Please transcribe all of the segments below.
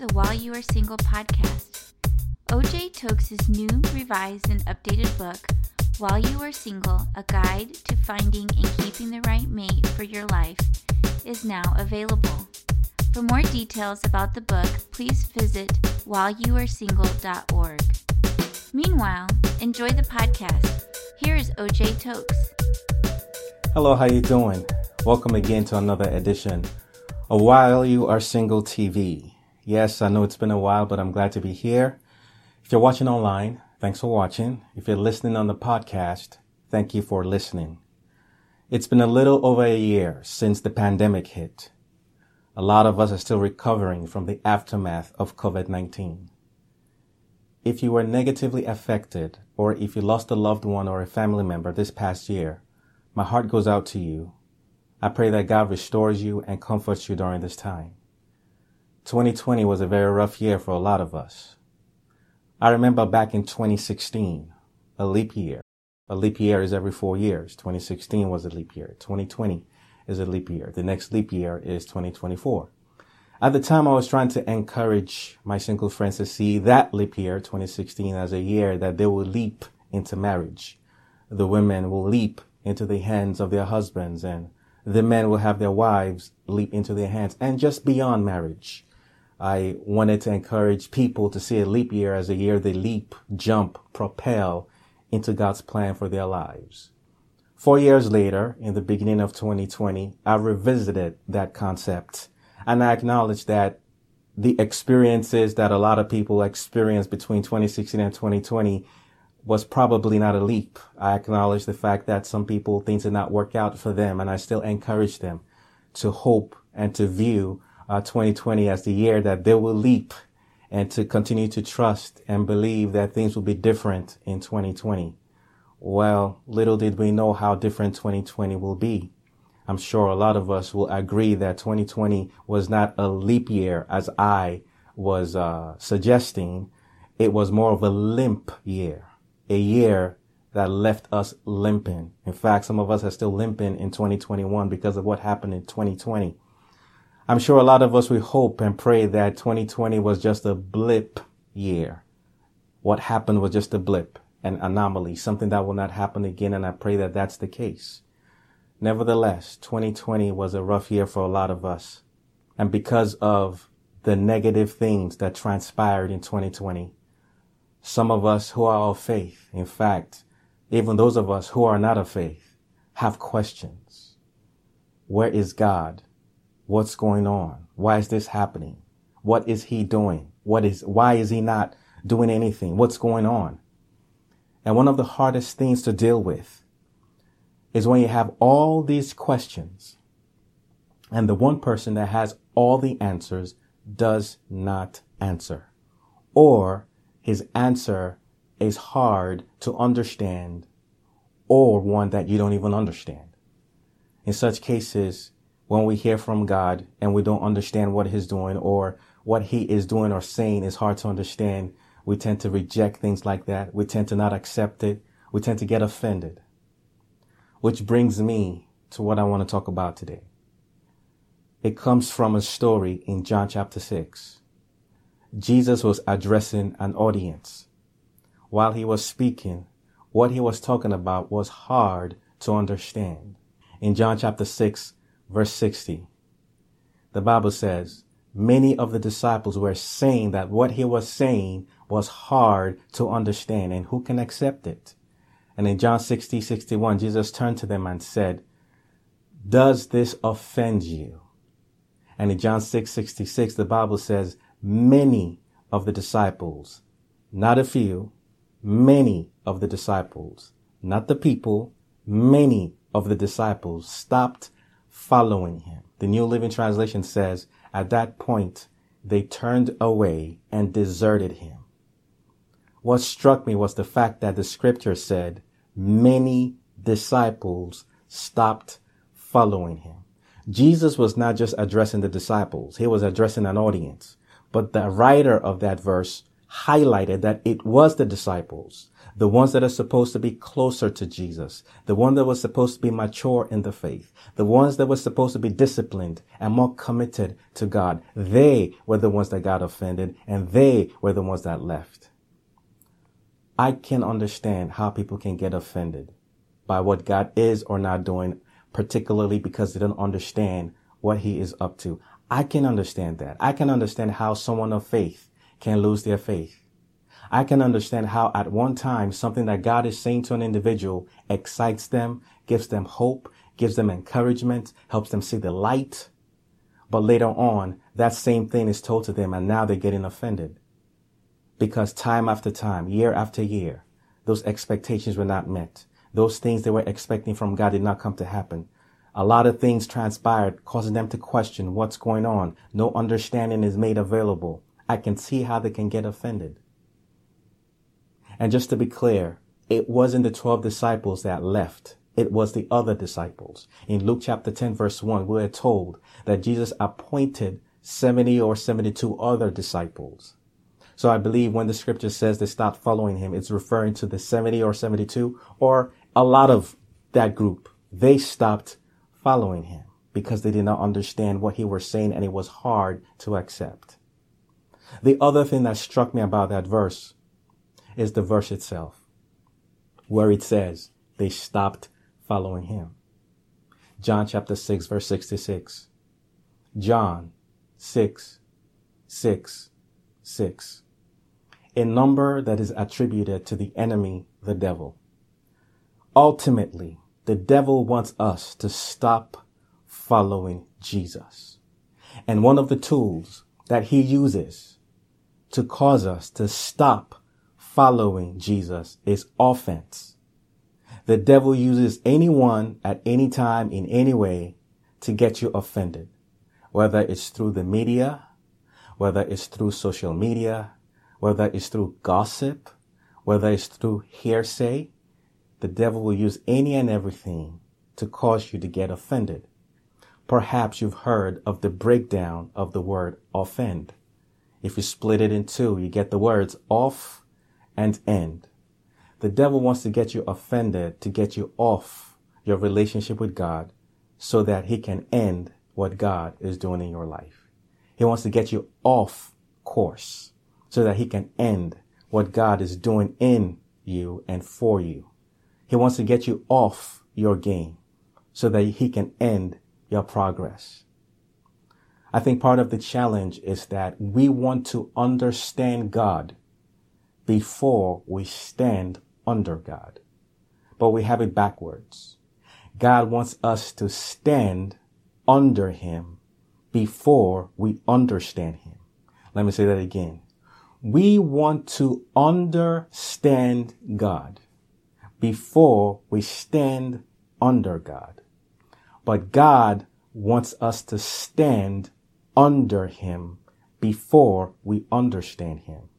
the While You Are Single podcast. OJ Tokes' new, revised, and updated book, While You Are Single A Guide to Finding and Keeping the Right Mate for Your Life, is now available. For more details about the book, please visit whileyouaresingle.org. Meanwhile, enjoy the podcast. Here is OJ Tokes. Hello, how you doing? Welcome again to another edition of While You Are Single TV. Yes, I know it's been a while, but I'm glad to be here. If you're watching online, thanks for watching. If you're listening on the podcast, thank you for listening. It's been a little over a year since the pandemic hit. A lot of us are still recovering from the aftermath of COVID-19. If you were negatively affected or if you lost a loved one or a family member this past year, my heart goes out to you. I pray that God restores you and comforts you during this time. 2020 was a very rough year for a lot of us. I remember back in 2016, a leap year. A leap year is every four years. 2016 was a leap year. 2020 is a leap year. The next leap year is 2024. At the time, I was trying to encourage my single friends to see that leap year, 2016, as a year that they will leap into marriage. The women will leap into the hands of their husbands and the men will have their wives leap into their hands and just beyond marriage. I wanted to encourage people to see a leap year as a year they leap, jump, propel into God's plan for their lives. Four years later, in the beginning of 2020, I revisited that concept and I acknowledge that the experiences that a lot of people experienced between 2016 and 2020 was probably not a leap. I acknowledge the fact that some people things did not work out for them and I still encourage them to hope and to view uh, 2020 as the year that they will leap and to continue to trust and believe that things will be different in 2020. Well, little did we know how different 2020 will be. I'm sure a lot of us will agree that 2020 was not a leap year as I was uh, suggesting. It was more of a limp year, a year that left us limping. In fact, some of us are still limping in 2021 because of what happened in 2020. I'm sure a lot of us, we hope and pray that 2020 was just a blip year. What happened was just a blip, an anomaly, something that will not happen again. And I pray that that's the case. Nevertheless, 2020 was a rough year for a lot of us. And because of the negative things that transpired in 2020, some of us who are of faith, in fact, even those of us who are not of faith, have questions. Where is God? What's going on? Why is this happening? What is he doing? What is, why is he not doing anything? What's going on? And one of the hardest things to deal with is when you have all these questions and the one person that has all the answers does not answer or his answer is hard to understand or one that you don't even understand. In such cases, when we hear from God and we don't understand what he's doing or what he is doing or saying is hard to understand, we tend to reject things like that. We tend to not accept it. We tend to get offended. Which brings me to what I want to talk about today. It comes from a story in John chapter 6. Jesus was addressing an audience. While he was speaking, what he was talking about was hard to understand. In John chapter 6, verse 60. The Bible says, many of the disciples were saying that what he was saying was hard to understand and who can accept it? And in John 60, 61, Jesus turned to them and said, does this offend you? And in John 6, 66, the Bible says, many of the disciples, not a few, many of the disciples, not the people, many of the disciples stopped following him. The New Living Translation says, at that point, they turned away and deserted him. What struck me was the fact that the scripture said many disciples stopped following him. Jesus was not just addressing the disciples. He was addressing an audience. But the writer of that verse highlighted that it was the disciples. The ones that are supposed to be closer to Jesus, the one that was supposed to be mature in the faith, the ones that were supposed to be disciplined and more committed to God, they were the ones that got offended and they were the ones that left. I can understand how people can get offended by what God is or not doing, particularly because they don't understand what he is up to. I can understand that. I can understand how someone of faith can lose their faith. I can understand how at one time something that God is saying to an individual excites them, gives them hope, gives them encouragement, helps them see the light. But later on, that same thing is told to them and now they're getting offended. Because time after time, year after year, those expectations were not met. Those things they were expecting from God did not come to happen. A lot of things transpired, causing them to question what's going on. No understanding is made available. I can see how they can get offended. And just to be clear, it wasn't the 12 disciples that left. It was the other disciples. In Luke chapter 10 verse 1, we are told that Jesus appointed 70 or 72 other disciples. So I believe when the scripture says they stopped following him, it's referring to the 70 or 72 or a lot of that group. They stopped following him because they did not understand what he was saying and it was hard to accept. The other thing that struck me about that verse is the verse itself, where it says they stopped following him. John chapter 6, verse 66. John 6, 6, 6. A number that is attributed to the enemy, the devil. Ultimately, the devil wants us to stop following Jesus. And one of the tools that he uses to cause us to stop following Jesus is offense. The devil uses anyone at any time in any way to get you offended, whether it's through the media, whether it's through social media, whether it's through gossip, whether it's through hearsay. The devil will use any and everything to cause you to get offended. Perhaps you've heard of the breakdown of the word offend. If you split it in two, you get the words off and end. The devil wants to get you offended, to get you off your relationship with God so that he can end what God is doing in your life. He wants to get you off course so that he can end what God is doing in you and for you. He wants to get you off your game so that he can end your progress. I think part of the challenge is that we want to understand God before we stand under God. But we have it backwards. God wants us to stand under Him before we understand Him. Let me say that again. We want to understand God before we stand under God. But God wants us to stand under Him before we understand Him.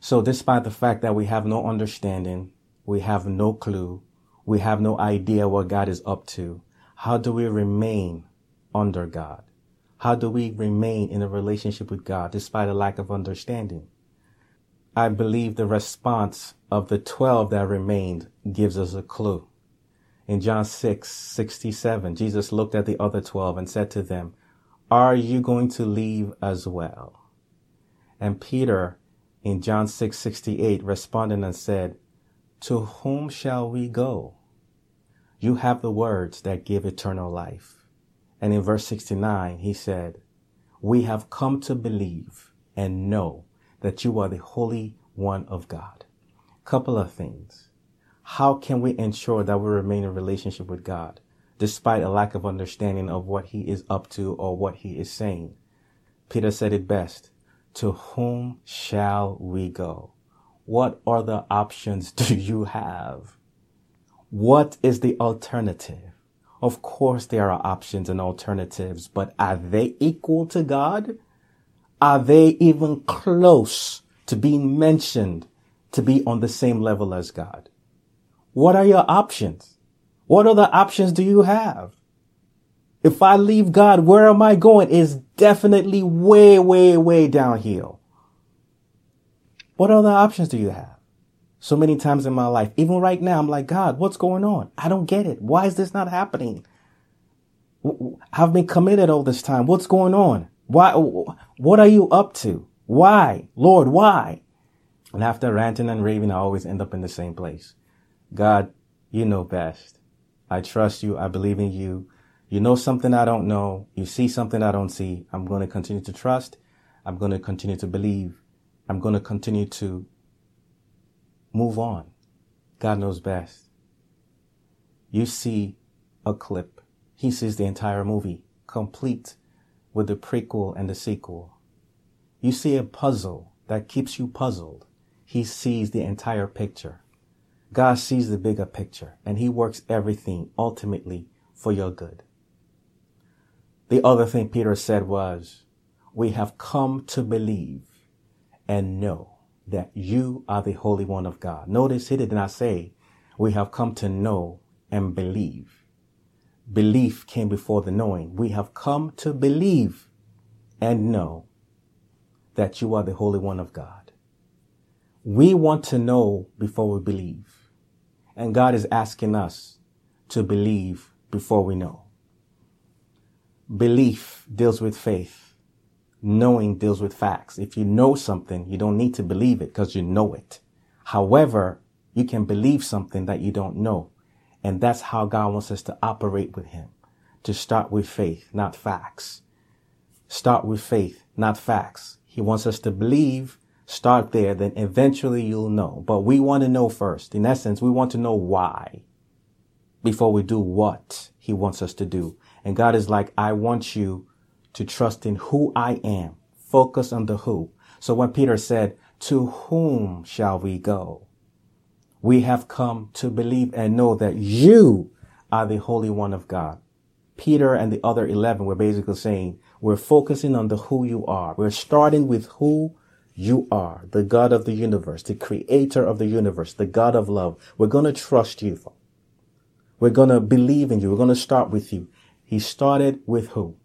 So despite the fact that we have no understanding, we have no clue, we have no idea what God is up to, how do we remain under God? How do we remain in a relationship with God despite a lack of understanding? I believe the response of the 12 that remained gives us a clue. In John 6, 67, Jesus looked at the other 12 and said to them, Are you going to leave as well? And Peter in John 6:68 responded and said, "To whom shall we go? You have the words that give eternal life." And in verse 69, he said, "We have come to believe and know that you are the Holy One of God." Couple of things. How can we ensure that we remain in relationship with God despite a lack of understanding of what he is up to or what he is saying? Peter said it best. To whom shall we go? What other options do you have? What is the alternative? Of course, there are options and alternatives, but are they equal to God? Are they even close to being mentioned to be on the same level as God? What are your options? What other options do you have? If I leave God, where am I going? Is definitely way, way, way downhill. What other options do you have? So many times in my life, even right now, I'm like, God, what's going on? I don't get it. Why is this not happening? I've been committed all this time. What's going on? Why? What are you up to? Why? Lord, why? And after ranting and raving, I always end up in the same place. God, you know best. I trust you. I believe in you. You know something I don't know. You see something I don't see. I'm going to continue to trust. I'm going to continue to believe. I'm going to continue to move on. God knows best. You see a clip. He sees the entire movie, complete with the prequel and the sequel. You see a puzzle that keeps you puzzled. He sees the entire picture. God sees the bigger picture and he works everything ultimately for your good. The other thing Peter said was, we have come to believe and know that you are the Holy One of God. Notice he did not say, we have come to know and believe. Belief came before the knowing. We have come to believe and know that you are the Holy One of God. We want to know before we believe. And God is asking us to believe before we know. Belief deals with faith. Knowing deals with facts. If you know something, you don't need to believe it because you know it. However, you can believe something that you don't know. And that's how God wants us to operate with Him. To start with faith, not facts. Start with faith, not facts. He wants us to believe, start there, then eventually you'll know. But we want to know first. In essence, we want to know why before we do what He wants us to do. And God is like, I want you to trust in who I am. Focus on the who. So when Peter said, to whom shall we go? We have come to believe and know that you are the Holy One of God. Peter and the other 11 were basically saying, we're focusing on the who you are. We're starting with who you are, the God of the universe, the creator of the universe, the God of love. We're going to trust you. We're going to believe in you. We're going to start with you. He started with who?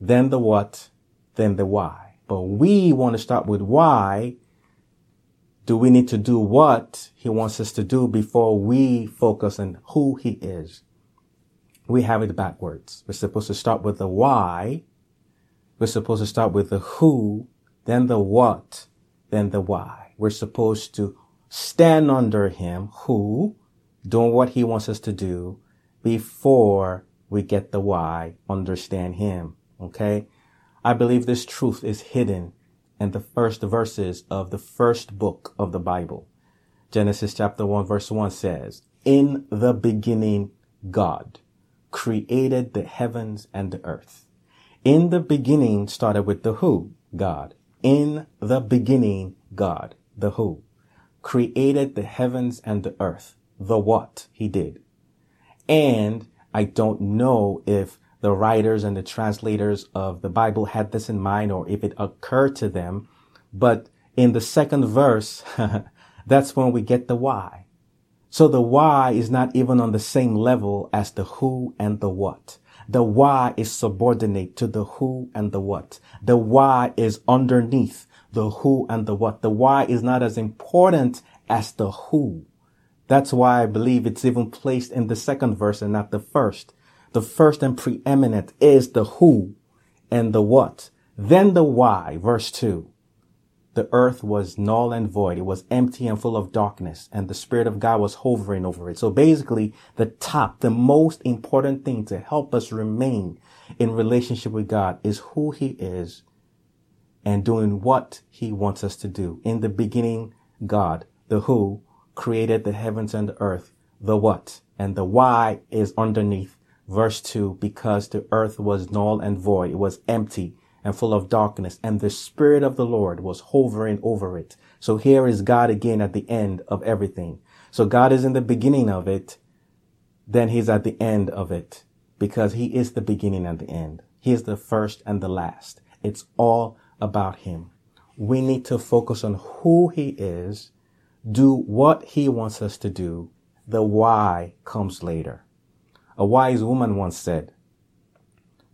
Then the what? Then the why. But we want to start with why. Do we need to do what he wants us to do before we focus on who he is? We have it backwards. We're supposed to start with the why. We're supposed to start with the who, then the what, then the why. We're supposed to stand under him, who, doing what he wants us to do before we get the why, understand him. Okay. I believe this truth is hidden in the first verses of the first book of the Bible. Genesis chapter 1 verse 1 says, In the beginning, God created the heavens and the earth. In the beginning started with the who, God. In the beginning, God, the who, created the heavens and the earth. The what he did. And I don't know if the writers and the translators of the Bible had this in mind or if it occurred to them. But in the second verse, that's when we get the why. So the why is not even on the same level as the who and the what. The why is subordinate to the who and the what. The why is underneath the who and the what. The why is not as important as the who. That's why I believe it's even placed in the second verse and not the first. The first and preeminent is the who and the what. Then the why, verse two. The earth was null and void. It was empty and full of darkness and the spirit of God was hovering over it. So basically the top, the most important thing to help us remain in relationship with God is who he is and doing what he wants us to do. In the beginning, God, the who, created the heavens and the earth, the what, and the why is underneath verse 2 because the earth was null and void, it was empty and full of darkness, and the Spirit of the Lord was hovering over it. So here is God again at the end of everything. So God is in the beginning of it, then He's at the end of it because He is the beginning and the end. He is the first and the last. It's all about Him. We need to focus on who He is do what he wants us to do. The why comes later. A wise woman once said,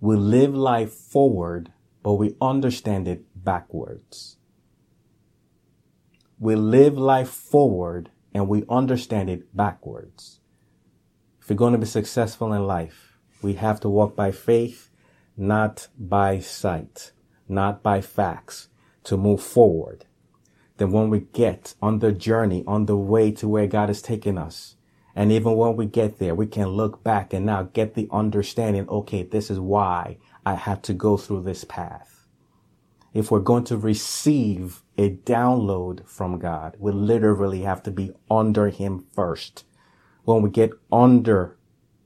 we live life forward, but we understand it backwards. we live life forward and we understand it backwards. If we're going to be successful in life, we have to walk by faith, not by sight, not by facts to move forward. Then when we get on the journey, on the way to where God has taken us, and even when we get there, we can look back and now get the understanding, okay, this is why I have to go through this path. If we're going to receive a download from God, we literally have to be under Him first. When we get under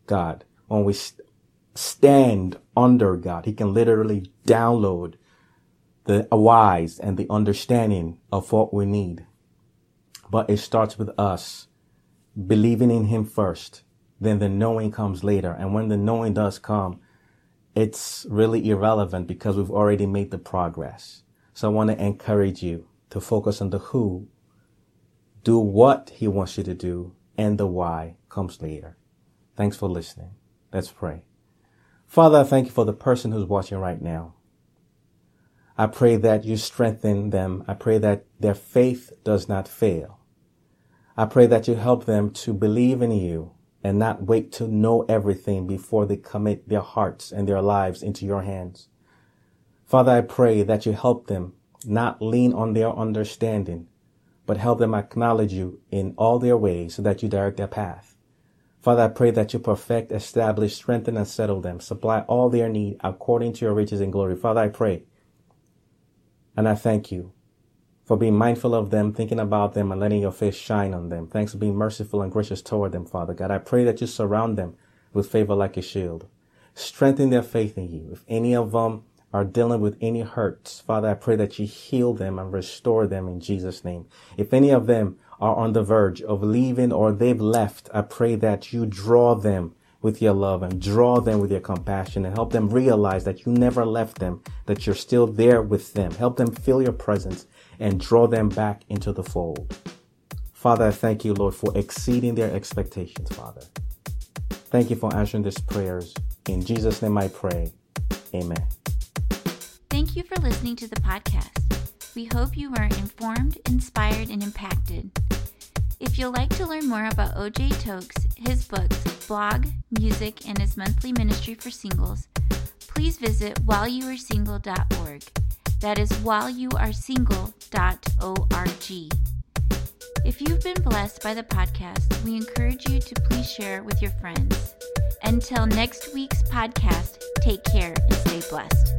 God, when we st- stand under God, He can literally download the wise and the understanding of what we need. But it starts with us believing in Him first. Then the knowing comes later. And when the knowing does come, it's really irrelevant because we've already made the progress. So I want to encourage you to focus on the who, do what He wants you to do, and the why comes later. Thanks for listening. Let's pray. Father, I thank you for the person who's watching right now. I pray that you strengthen them. I pray that their faith does not fail. I pray that you help them to believe in you and not wait to know everything before they commit their hearts and their lives into your hands. Father, I pray that you help them not lean on their understanding, but help them acknowledge you in all their ways so that you direct their path. Father, I pray that you perfect, establish, strengthen, and settle them, supply all their need according to your riches and glory. Father, I pray and I thank you for being mindful of them, thinking about them, and letting your face shine on them. Thanks for being merciful and gracious toward them, Father God. I pray that you surround them with favor like a shield. Strengthen their faith in you. If any of them are dealing with any hurts, Father, I pray that you heal them and restore them in Jesus' name. If any of them are on the verge of leaving or they've left, I pray that you draw them with your love and draw them with your compassion and help them realize that you never left them, that you're still there with them. Help them feel your presence and draw them back into the fold. Father, I thank you, Lord, for exceeding their expectations, Father. Thank you for answering these prayers. In Jesus' name I pray. Amen. Thank you for listening to the podcast. We hope you were informed, inspired, and impacted. If you'd like to learn more about OJ Tokes, his books, blog, music, and his monthly ministry for singles, please visit whileyouaresingle.org. That is whileyouaresingle.org. If you've been blessed by the podcast, we encourage you to please share with your friends. Until next week's podcast, take care and stay blessed.